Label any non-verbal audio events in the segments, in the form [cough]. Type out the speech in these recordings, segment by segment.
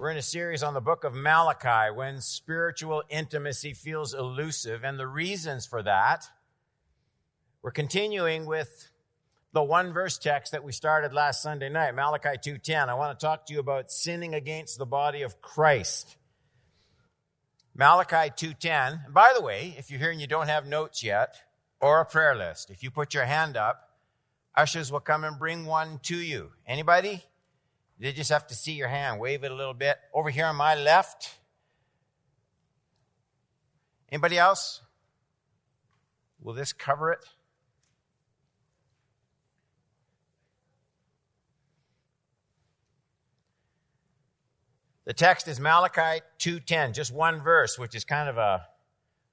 We're in a series on the book of Malachi when spiritual intimacy feels elusive and the reasons for that. We're continuing with the one verse text that we started last Sunday night, Malachi 2:10. I want to talk to you about sinning against the body of Christ. Malachi 2:10. And by the way, if you're here and you don't have notes yet or a prayer list, if you put your hand up, ushers will come and bring one to you. Anybody? They just have to see your hand. Wave it a little bit. Over here on my left. Anybody else? Will this cover it? The text is Malachi 2:10, just one verse, which is kind of a,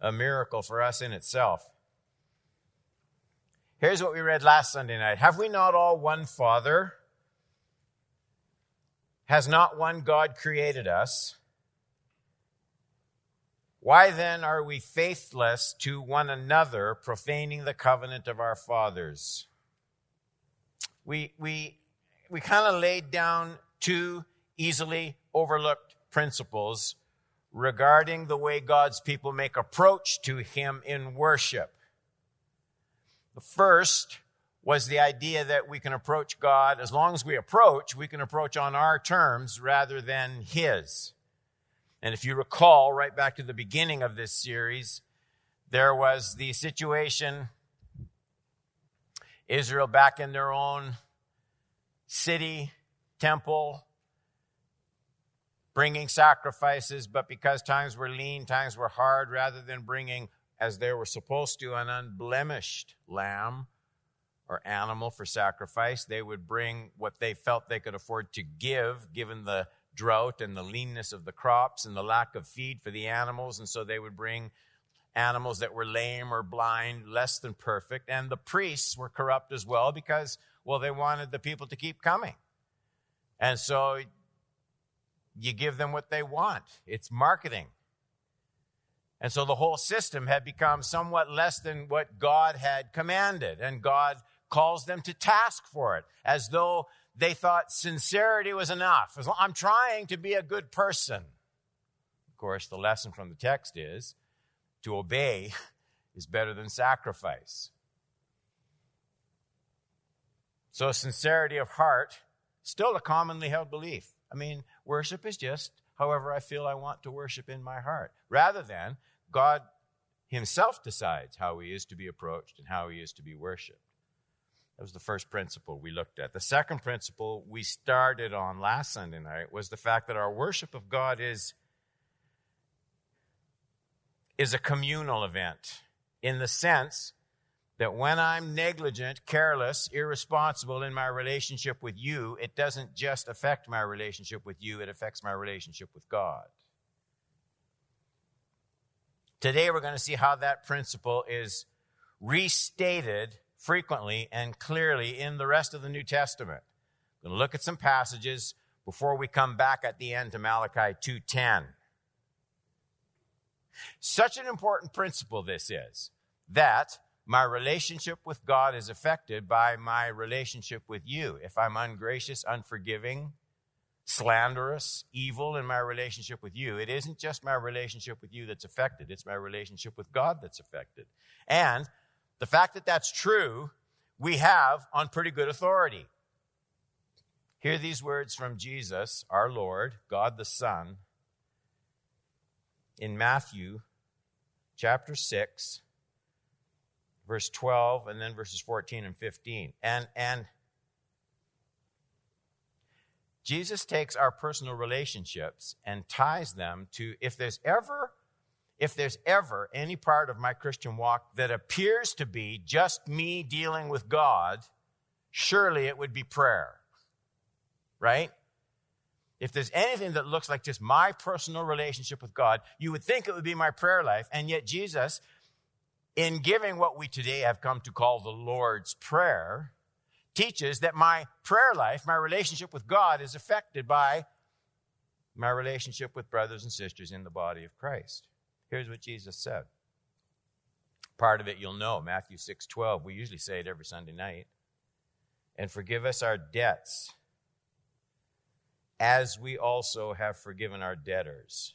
a miracle for us in itself. Here's what we read last Sunday night. Have we not all one Father? Has not one God created us? Why then are we faithless to one another, profaning the covenant of our fathers? We, we, we kind of laid down two easily overlooked principles regarding the way God's people make approach to Him in worship. The first was the idea that we can approach God, as long as we approach, we can approach on our terms rather than His. And if you recall, right back to the beginning of this series, there was the situation Israel back in their own city, temple, bringing sacrifices, but because times were lean, times were hard, rather than bringing, as they were supposed to, an unblemished lamb or animal for sacrifice. They would bring what they felt they could afford to give, given the drought and the leanness of the crops and the lack of feed for the animals. And so they would bring animals that were lame or blind, less than perfect. And the priests were corrupt as well because, well, they wanted the people to keep coming. And so you give them what they want. It's marketing. And so the whole system had become somewhat less than what God had commanded. And God calls them to task for it, as though they thought sincerity was enough. I'm trying to be a good person. Of course, the lesson from the text is to obey is better than sacrifice. So, sincerity of heart, still a commonly held belief. I mean, worship is just however I feel I want to worship in my heart, rather than God Himself decides how He is to be approached and how He is to be worshiped. That was the first principle we looked at. The second principle we started on last Sunday night was the fact that our worship of God is, is a communal event in the sense that when I'm negligent, careless, irresponsible in my relationship with you, it doesn't just affect my relationship with you, it affects my relationship with God. Today we're going to see how that principle is restated frequently and clearly in the rest of the New Testament. I'm going to look at some passages before we come back at the end to Malachi 2:10. Such an important principle this is that my relationship with God is affected by my relationship with you. If I'm ungracious, unforgiving, slanderous, evil in my relationship with you, it isn't just my relationship with you that's affected, it's my relationship with God that's affected. And the fact that that's true, we have on pretty good authority. Hear these words from Jesus, our Lord, God the Son, in Matthew chapter 6, verse 12, and then verses 14 and 15. And, and Jesus takes our personal relationships and ties them to if there's ever if there's ever any part of my Christian walk that appears to be just me dealing with God, surely it would be prayer. Right? if there's anything that looks like just my personal relationship with God, you would think it would be my prayer life. And yet, Jesus, in giving what we today have come to call the Lord's Prayer, teaches that my prayer life, my relationship with God, is affected by my relationship with brothers and sisters in the body of Christ. Here's what Jesus said. Part of it you'll know, Matthew 6 12. We usually say it every Sunday night. And forgive us our debts as we also have forgiven our debtors.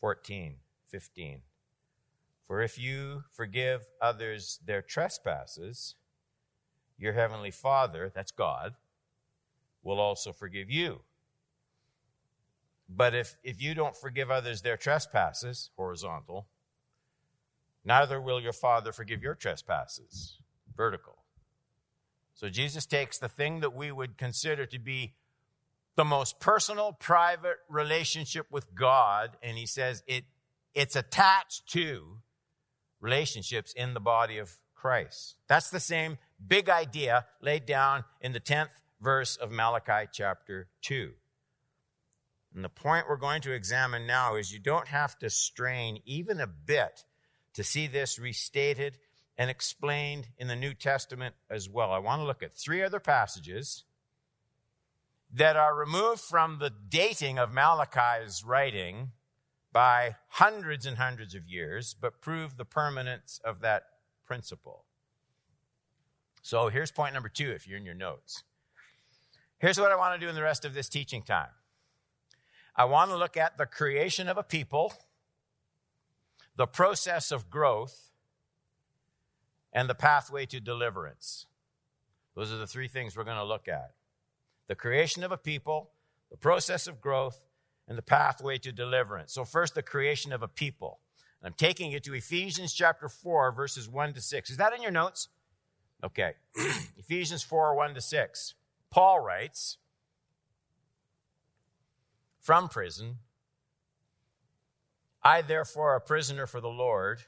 14, 15. For if you forgive others their trespasses, your heavenly Father, that's God, will also forgive you. But if, if you don't forgive others their trespasses, horizontal, neither will your Father forgive your trespasses, vertical. So Jesus takes the thing that we would consider to be the most personal, private relationship with God, and he says it, it's attached to relationships in the body of Christ. That's the same big idea laid down in the 10th verse of Malachi chapter 2. And the point we're going to examine now is you don't have to strain even a bit to see this restated and explained in the New Testament as well. I want to look at three other passages that are removed from the dating of Malachi's writing by hundreds and hundreds of years, but prove the permanence of that principle. So here's point number two if you're in your notes. Here's what I want to do in the rest of this teaching time I want to look at the creation of a people, the process of growth, and the pathway to deliverance. Those are the three things we're going to look at the creation of a people, the process of growth, and the pathway to deliverance. So, first, the creation of a people. I'm taking you to Ephesians chapter 4, verses 1 to 6. Is that in your notes? Okay. [clears throat] Ephesians 4, 1 to 6. Paul writes from prison I, therefore, a prisoner for the Lord,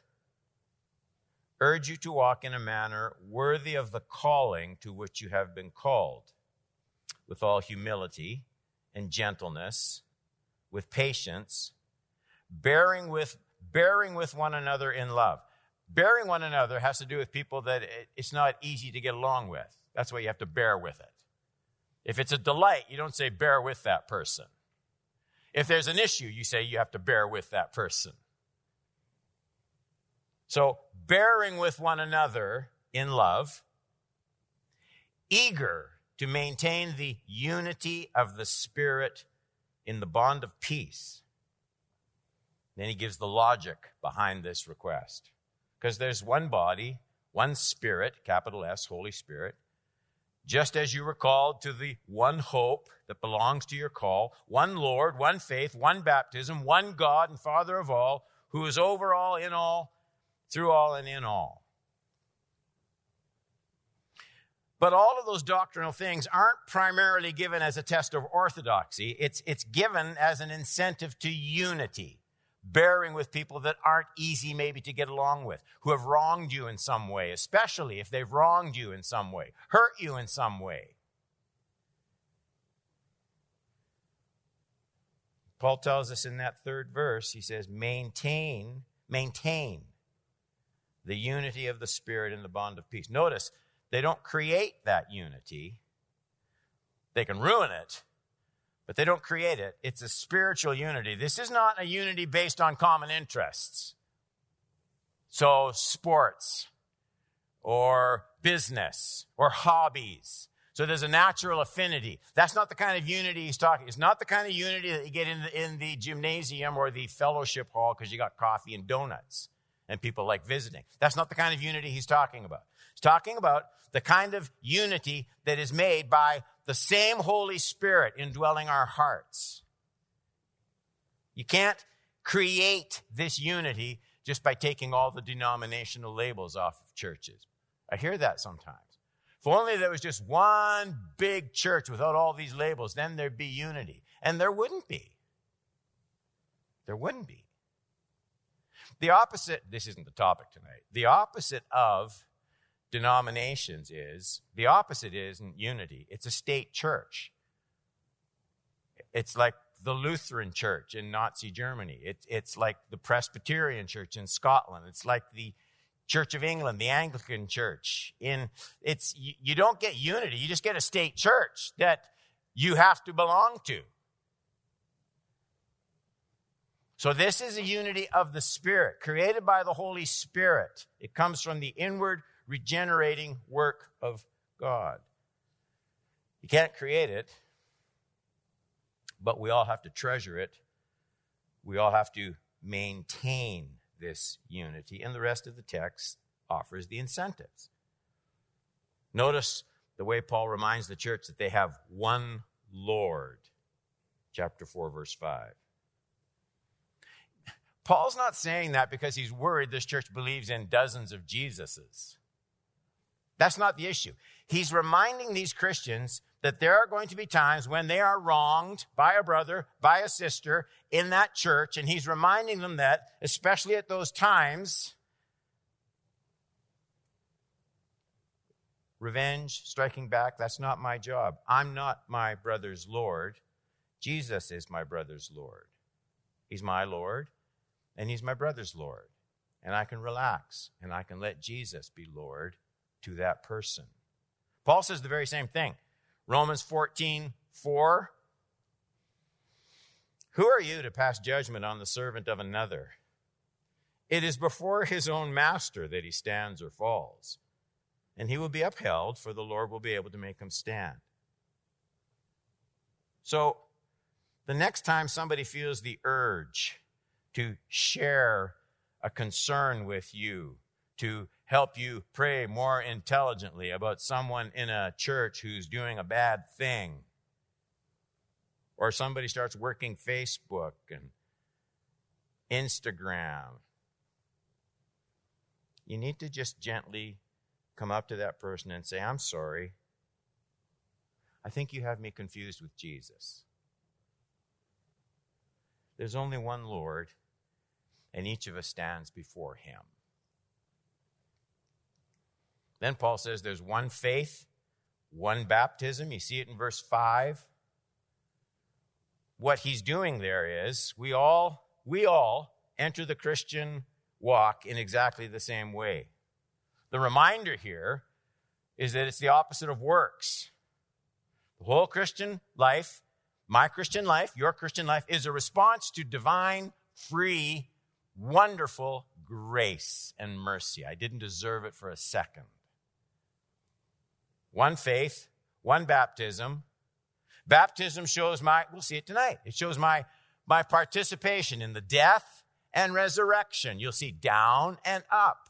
urge you to walk in a manner worthy of the calling to which you have been called, with all humility and gentleness, with patience, bearing with bearing with one another in love. Bearing one another has to do with people that it's not easy to get along with. That's why you have to bear with it. If it's a delight, you don't say bear with that person. If there's an issue, you say you have to bear with that person. So, bearing with one another in love, eager to maintain the unity of the Spirit in the bond of peace. Then he gives the logic behind this request. Because there's one body, one Spirit, capital S, Holy Spirit, just as you were called to the one hope that belongs to your call, one Lord, one faith, one baptism, one God and Father of all, who is over all, in all, through all and in all. But all of those doctrinal things aren't primarily given as a test of orthodoxy. It's, it's given as an incentive to unity, bearing with people that aren't easy maybe to get along with, who have wronged you in some way, especially if they've wronged you in some way, hurt you in some way. Paul tells us in that third verse, he says, maintain, maintain the unity of the Spirit in the bond of peace. Notice, they don't create that unity. They can ruin it, but they don't create it. It's a spiritual unity. This is not a unity based on common interests. So, sports or business or hobbies. So there's a natural affinity. That's not the kind of unity he's talking. It's not the kind of unity that you get in the, in the gymnasium or the fellowship hall because you got coffee and donuts and people like visiting. That's not the kind of unity he's talking about. He's talking about the kind of unity that is made by the same Holy Spirit indwelling our hearts. You can't create this unity just by taking all the denominational labels off of churches. I hear that sometimes. If only there was just one big church without all these labels, then there'd be unity. And there wouldn't be. There wouldn't be. The opposite, this isn't the topic tonight, the opposite of denominations is the opposite isn't unity, it's a state church. It's like the Lutheran church in Nazi Germany. It, it's like the Presbyterian church in Scotland. It's like the Church of England, the Anglican church. In it's you, you don't get unity, you just get a state church that you have to belong to. So this is a unity of the Spirit, created by the Holy Spirit. It comes from the inward regenerating work of God. You can't create it, but we all have to treasure it. We all have to maintain this unity, and the rest of the text offers the incentives. Notice the way Paul reminds the church that they have one Lord. Chapter 4, verse 5. Paul's not saying that because he's worried this church believes in dozens of Jesuses. That's not the issue. He's reminding these Christians that there are going to be times when they are wronged by a brother, by a sister in that church, and he's reminding them that, especially at those times, revenge, striking back, that's not my job. I'm not my brother's Lord. Jesus is my brother's Lord. He's my Lord, and he's my brother's Lord. And I can relax, and I can let Jesus be Lord to that person. Paul says the very same thing. Romans 14, 4. Who are you to pass judgment on the servant of another? It is before his own master that he stands or falls, and he will be upheld, for the Lord will be able to make him stand. So, the next time somebody feels the urge to share a concern with you, to help you pray more intelligently about someone in a church who's doing a bad thing. Or somebody starts working Facebook and Instagram. You need to just gently come up to that person and say, I'm sorry. I think you have me confused with Jesus. There's only one Lord, and each of us stands before him. Then Paul says there's one faith, one baptism. You see it in verse 5. What he's doing there is we all we all enter the Christian walk in exactly the same way. The reminder here is that it's the opposite of works. The whole Christian life, my Christian life, your Christian life, is a response to divine, free, wonderful grace and mercy. I didn't deserve it for a second one faith, one baptism. Baptism shows my, we'll see it tonight. It shows my, my participation in the death and resurrection. You'll see down and up.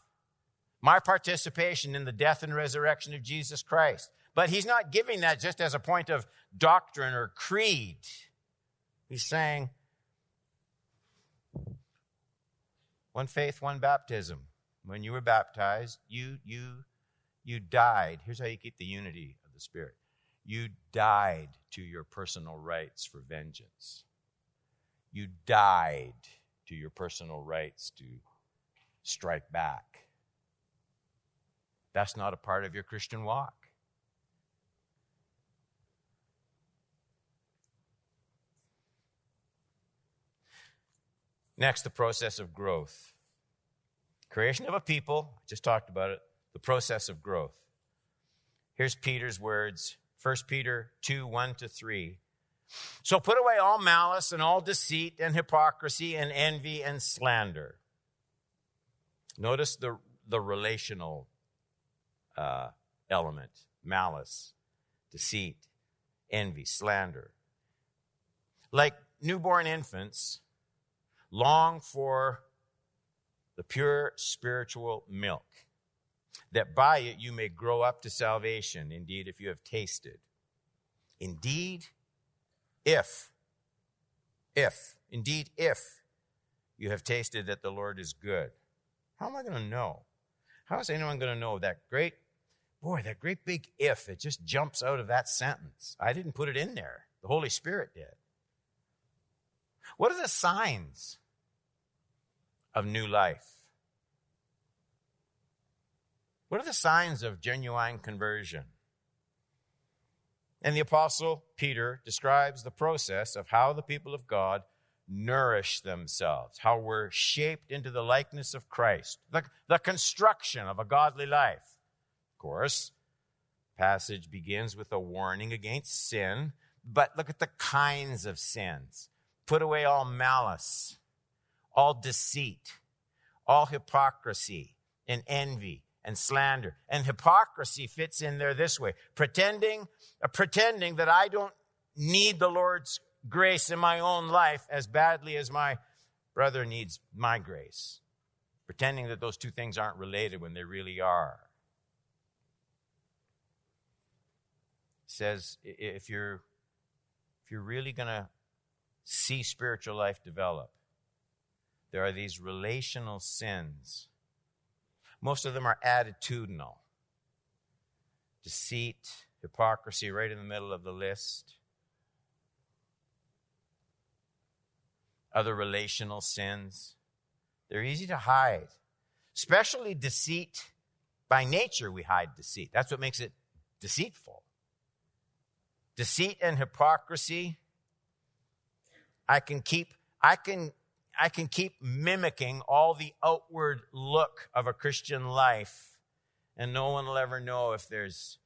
My participation in the death and resurrection of Jesus Christ. But he's not giving that just as a point of doctrine or creed. He's saying, one faith, one baptism. When you were baptized, you, you you died. Here's how you keep the unity of the Spirit you died to your personal rights for vengeance. You died to your personal rights to strike back. That's not a part of your Christian walk. Next, the process of growth. Creation of a people, just talked about it the process of growth. Here's Peter's words 1 Peter 2 1 to 3. So put away all malice and all deceit and hypocrisy and envy and slander. Notice the, the relational uh, element malice, deceit, envy, slander. Like newborn infants, long for the pure spiritual milk that by it you may grow up to salvation, indeed, if you have tasted. Indeed, if, if, indeed, if you have tasted that the Lord is good. How am I going to know? How is anyone going to know that great, boy, that great big if, it just jumps out of that sentence. I didn't put it in there. The Holy Spirit did. What are the signs of new life? What are the signs of genuine conversion? And the Apostle Peter describes the process of how the people of God nourish themselves, how we're shaped into the likeness of Christ, the, the construction of a godly life. Of course, passage begins with a warning against sin, but look at the kinds of sins. Put away all malice, all deceit, all hypocrisy and envy and slander. And hypocrisy fits in there this way pretending, uh, pretending that I don't need the Lord's grace in my own life as badly as my brother needs my grace. Pretending that those two things aren't related when they really are. says if you're if you're really going to see spiritual life develop there are these relational sins most of them are attitudinal deceit hypocrisy right in the middle of the list other relational sins. They're easy to hide, especially deceit. By nature, we hide deceit. That's what makes it deceitful. Deceit and hypocrisy. I can keep, I can, I can keep mimicking all the outward look of a Christian life, and no one will ever know if there's,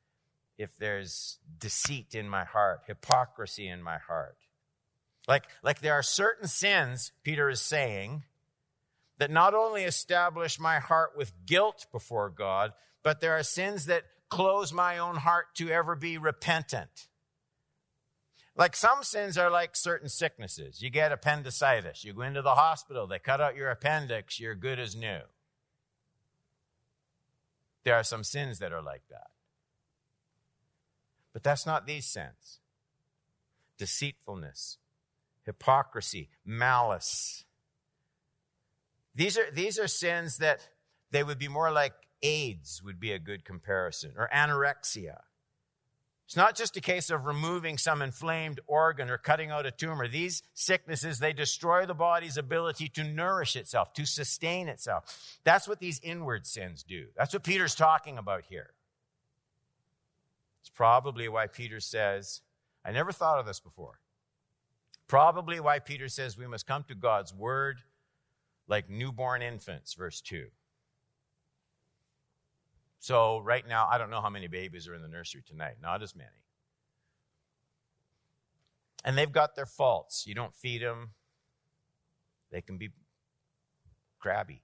if there's deceit in my heart, hypocrisy in my heart. Like, like there are certain sins, Peter is saying, that not only establish my heart with guilt before God, but there are sins that close my own heart to ever be repentant. Like some sins are like certain sicknesses. You get appendicitis, you go into the hospital, they cut out your appendix, you're good as new. There are some sins that are like that. But that's not these sins deceitfulness, hypocrisy, malice. These are, these are sins that they would be more like AIDS, would be a good comparison, or anorexia. It's not just a case of removing some inflamed organ or cutting out a tumor. These sicknesses, they destroy the body's ability to nourish itself, to sustain itself. That's what these inward sins do. That's what Peter's talking about here. It's probably why Peter says, I never thought of this before. Probably why Peter says we must come to God's word like newborn infants, verse 2. So, right now, I don't know how many babies are in the nursery tonight. Not as many. And they've got their faults. You don't feed them, they can be crabby.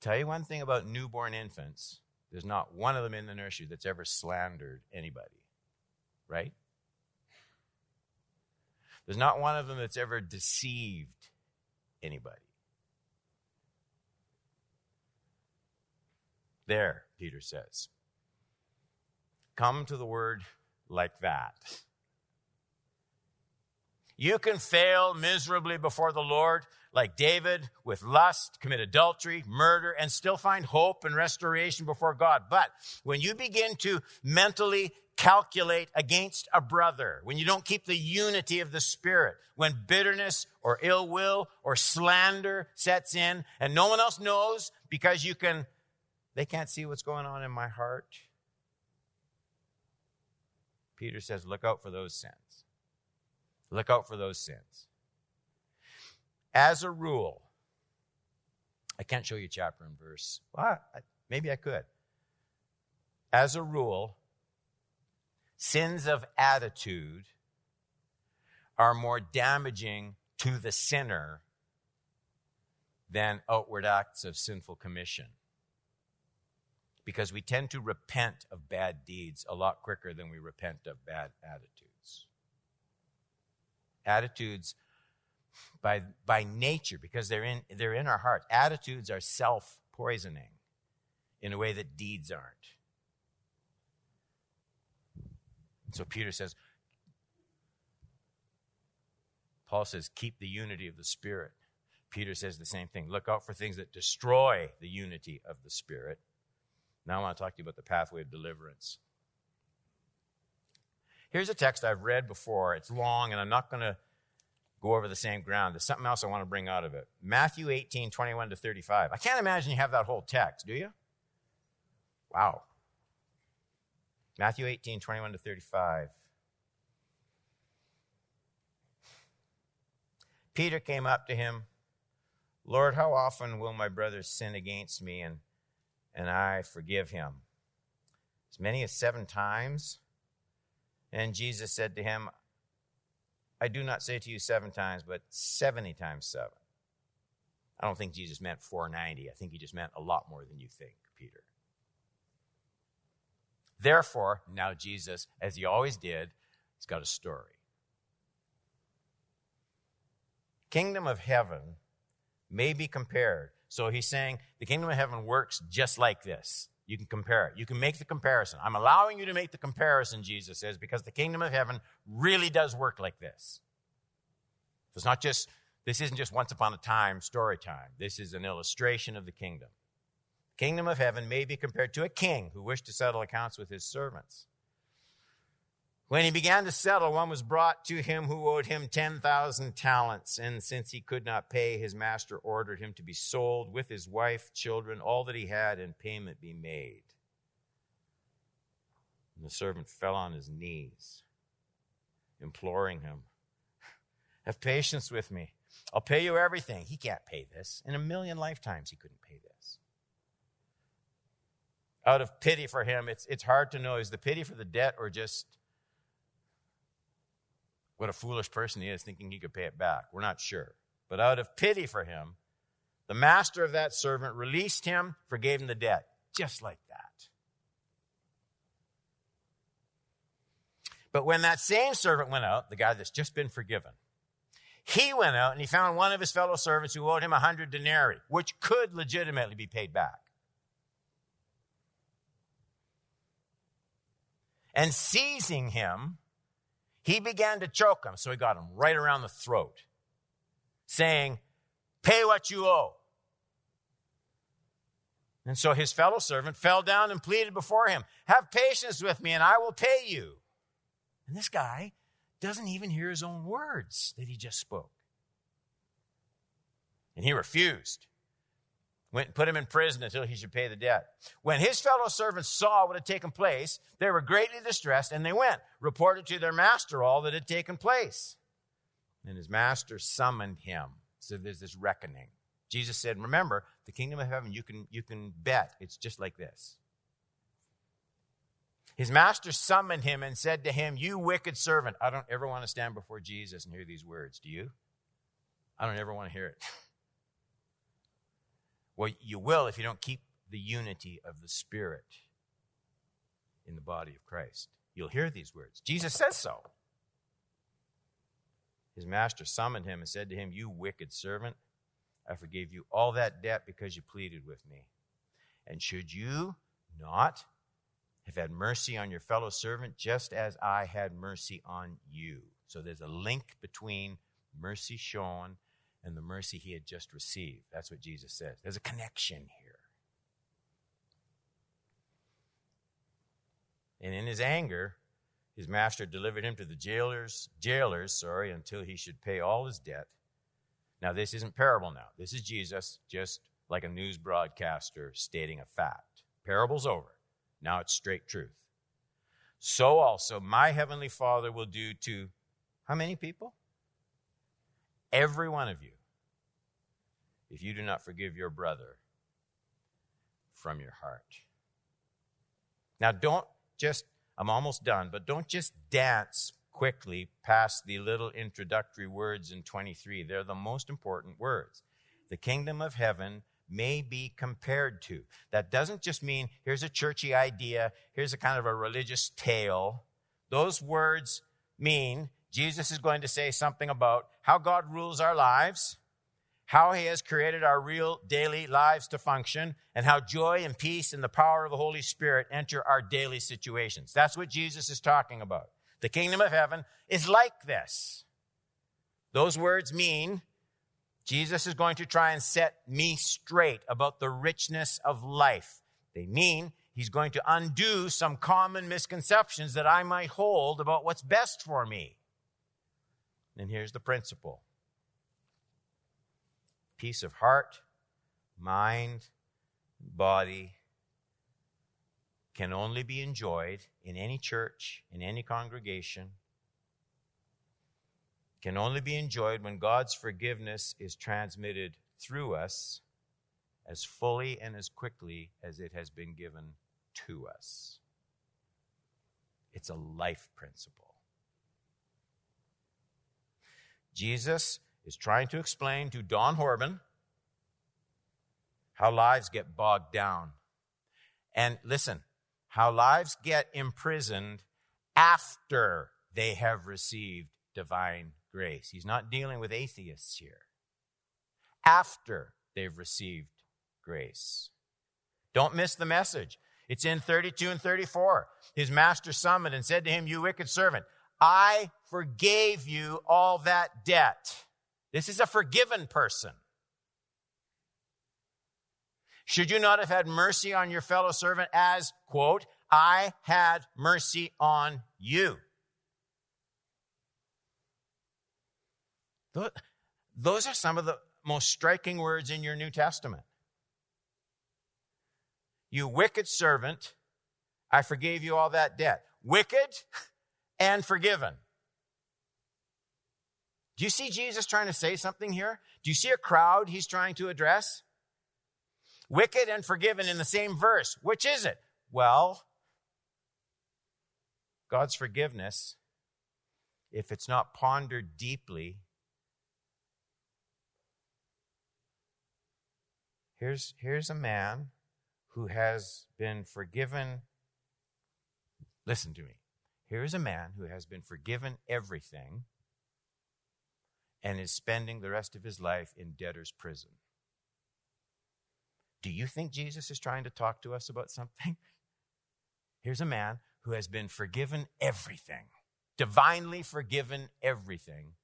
Tell you one thing about newborn infants there's not one of them in the nursery that's ever slandered anybody, right? There's not one of them that's ever deceived anybody. There, Peter says. Come to the word like that. You can fail miserably before the Lord, like David, with lust, commit adultery, murder, and still find hope and restoration before God. But when you begin to mentally calculate against a brother, when you don't keep the unity of the Spirit, when bitterness or ill will or slander sets in and no one else knows because you can, they can't see what's going on in my heart. Peter says, look out for those sins. Look out for those sins. As a rule, I can't show you chapter and verse. Well, maybe I could. As a rule, Sins of attitude are more damaging to the sinner than outward acts of sinful commission. Because we tend to repent of bad deeds a lot quicker than we repent of bad attitudes. Attitudes, by, by nature, because they're in, they're in our heart, attitudes are self poisoning in a way that deeds aren't. So Peter says, Paul says, keep the unity of the Spirit. Peter says the same thing. Look out for things that destroy the unity of the Spirit. Now I want to talk to you about the pathway of deliverance. Here's a text I've read before. It's long, and I'm not going to go over the same ground. There's something else I want to bring out of it. Matthew 18, 21 to 35. I can't imagine you have that whole text, do you? Wow. Matthew 18, 21 to 35. Peter came up to him, Lord, how often will my brother sin against me and, and I forgive him? As many as seven times? And Jesus said to him, I do not say to you seven times, but 70 times seven. I don't think Jesus meant 490. I think he just meant a lot more than you think, Peter. Therefore, now Jesus, as he always did, has got a story. Kingdom of heaven may be compared. So he's saying the kingdom of heaven works just like this. You can compare it. You can make the comparison. I'm allowing you to make the comparison, Jesus says, because the kingdom of heaven really does work like this. It's not just, this isn't just once upon a time story time. This is an illustration of the kingdom. The kingdom of heaven may be compared to a king who wished to settle accounts with his servants. When he began to settle, one was brought to him who owed him 10,000 talents. And since he could not pay, his master ordered him to be sold with his wife, children, all that he had, and payment be made. And the servant fell on his knees, imploring him, Have patience with me. I'll pay you everything. He can't pay this. In a million lifetimes, he couldn't pay this. Out of pity for him, it's, it's hard to know is the pity for the debt or just what a foolish person he is thinking he could pay it back. We're not sure. But out of pity for him, the master of that servant released him, forgave him the debt, just like that. But when that same servant went out, the guy that's just been forgiven, he went out and he found one of his fellow servants who owed him a hundred denarii, which could legitimately be paid back. And seizing him, he began to choke him, so he got him right around the throat, saying, Pay what you owe. And so his fellow servant fell down and pleaded before him, Have patience with me, and I will pay you. And this guy doesn't even hear his own words that he just spoke. And he refused went and put him in prison until he should pay the debt. When his fellow servants saw what had taken place, they were greatly distressed, and they went, reported to their master all that had taken place. And his master summoned him. So there's this reckoning. Jesus said, Remember, the kingdom of heaven, you can, you can bet it's just like this. His master summoned him and said to him, You wicked servant. I don't ever want to stand before Jesus and hear these words. Do you? I don't ever want to hear it. [laughs] Well, you will if you don't keep the unity of the Spirit in the body of Christ. You'll hear these words. Jesus says so. His master summoned him and said to him, You wicked servant, I forgave you all that debt because you pleaded with me. And should you not have had mercy on your fellow servant just as I had mercy on you? So there's a link between mercy shown and the mercy he had just received. That's what Jesus says. There's a connection here. And in his anger, his master delivered him to the jailers, jailers, sorry, until he should pay all his debt. Now, this isn't parable now. This is Jesus, just like a news broadcaster stating a fact. Parable's over. Now it's straight truth. So also my heavenly Father will do to how many people? Every one of you if you do not forgive your brother from your heart. Now, don't just, I'm almost done, but don't just dance quickly past the little introductory words in 23. They're the most important words. The kingdom of heaven may be compared to. That doesn't just mean here's a churchy idea, here's a kind of a religious tale. Those words mean Jesus is going to say something about how God rules our lives how he has created our real daily lives to function, and how joy and peace and the power of the Holy Spirit enter our daily situations. That's what Jesus is talking about. The kingdom of heaven is like this. Those words mean Jesus is going to try and set me straight about the richness of life. They mean he's going to undo some common misconceptions that I might hold about what's best for me. And here's the principle peace of heart, mind, body, can only be enjoyed in any church, in any congregation, can only be enjoyed when God's forgiveness is transmitted through us as fully and as quickly as it has been given to us. It's a life principle. Jesus is trying to explain to Don Horban how lives get bogged down. And listen, how lives get imprisoned after they have received divine grace. He's not dealing with atheists here. After they've received grace. Don't miss the message. It's in 32 and 34. His master summoned and said to him, You wicked servant, I forgave you all that debt. This is a forgiven person. Should you not have had mercy on your fellow servant as, quote, I had mercy on you? Those are some of the most striking words in your New Testament. You wicked servant, I forgave you all that debt. Wicked and forgiven. Do you see Jesus trying to say something here? Do you see a crowd he's trying to address? Wicked and forgiven in the same verse. Which is it? Well, God's forgiveness, if it's not pondered deeply, here's, here's a man who has been forgiven. Listen to me. Here is a man who has been forgiven everything and is spending the rest of his life in debtor's prison. Do you think Jesus is trying to talk to us about something? [laughs] Here's a man who has been forgiven everything, divinely forgiven everything,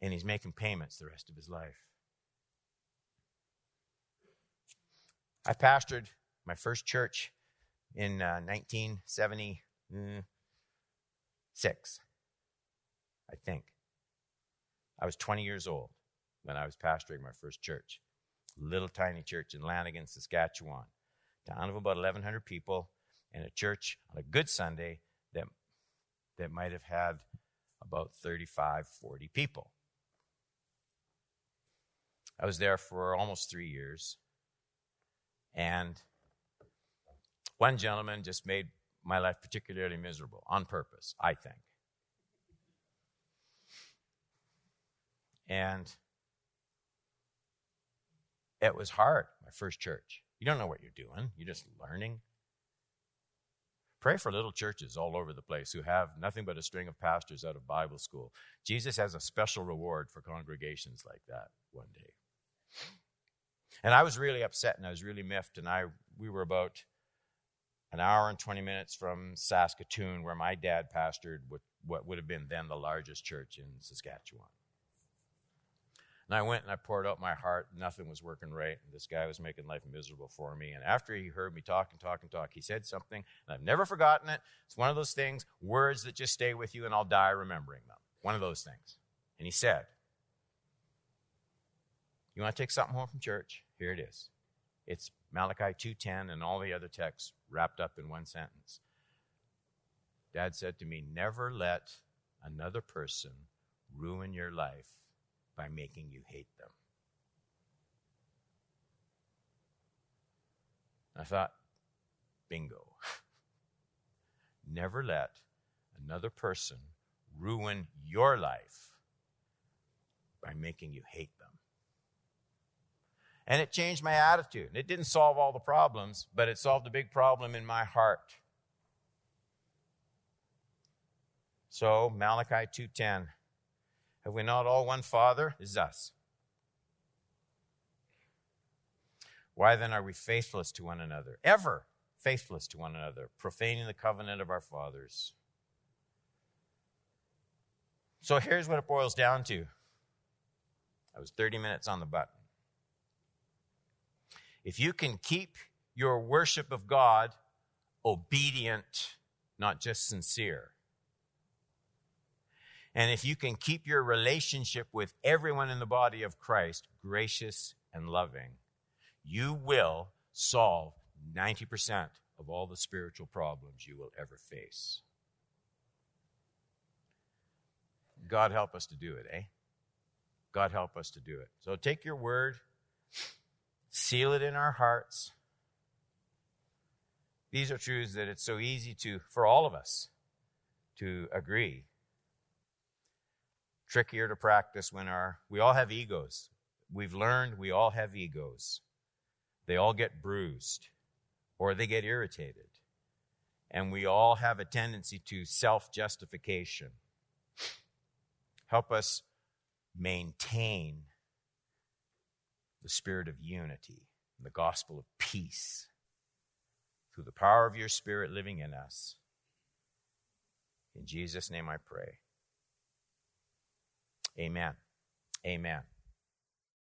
and he's making payments the rest of his life. I pastored my first church in uh, 1976, I think. I was 20 years old when I was pastoring my first church. Little tiny church in Lanigan, Saskatchewan. Town of about 1,100 people, and a church on a good Sunday that, that might have had about 35, 40 people. I was there for almost three years. And one gentleman just made my life particularly miserable on purpose, I think. And it was hard, my first church. You don't know what you're doing, you're just learning. Pray for little churches all over the place who have nothing but a string of pastors out of Bible school. Jesus has a special reward for congregations like that one day. And I was really upset and I was really miffed. And I we were about an hour and 20 minutes from Saskatoon, where my dad pastored what, what would have been then the largest church in Saskatchewan. And I went and I poured out my heart. Nothing was working right. And this guy was making life miserable for me. And after he heard me talk and talk and talk, he said something, and I've never forgotten it. It's one of those things, words that just stay with you, and I'll die remembering them. One of those things. And he said, You want to take something home from church? Here it is. It's Malachi 2:10 and all the other texts wrapped up in one sentence. Dad said to me, "Never let another person ruin your life by making you hate them." I thought, bingo. [laughs] Never let another person ruin your life by making you hate them. And it changed my attitude. It didn't solve all the problems, but it solved a big problem in my heart. So, Malachi 2:10. Have we not all one Father? Is us. Why then are we faithless to one another? Ever faithless to one another, profaning the covenant of our fathers. So here's what it boils down to. I was 30 minutes on the button. If you can keep your worship of God obedient, not just sincere, and if you can keep your relationship with everyone in the body of Christ gracious and loving, you will solve 90% of all the spiritual problems you will ever face. God help us to do it, eh? God help us to do it. So take your word, seal it in our hearts. These are truths that it's so easy to, for all of us, to agree. Trickier to practice when our, we all have egos. We've learned we all have egos. They all get bruised or they get irritated. And we all have a tendency to self justification. Help us maintain the spirit of unity, the gospel of peace through the power of your spirit living in us. In Jesus' name I pray. Amen. Amen.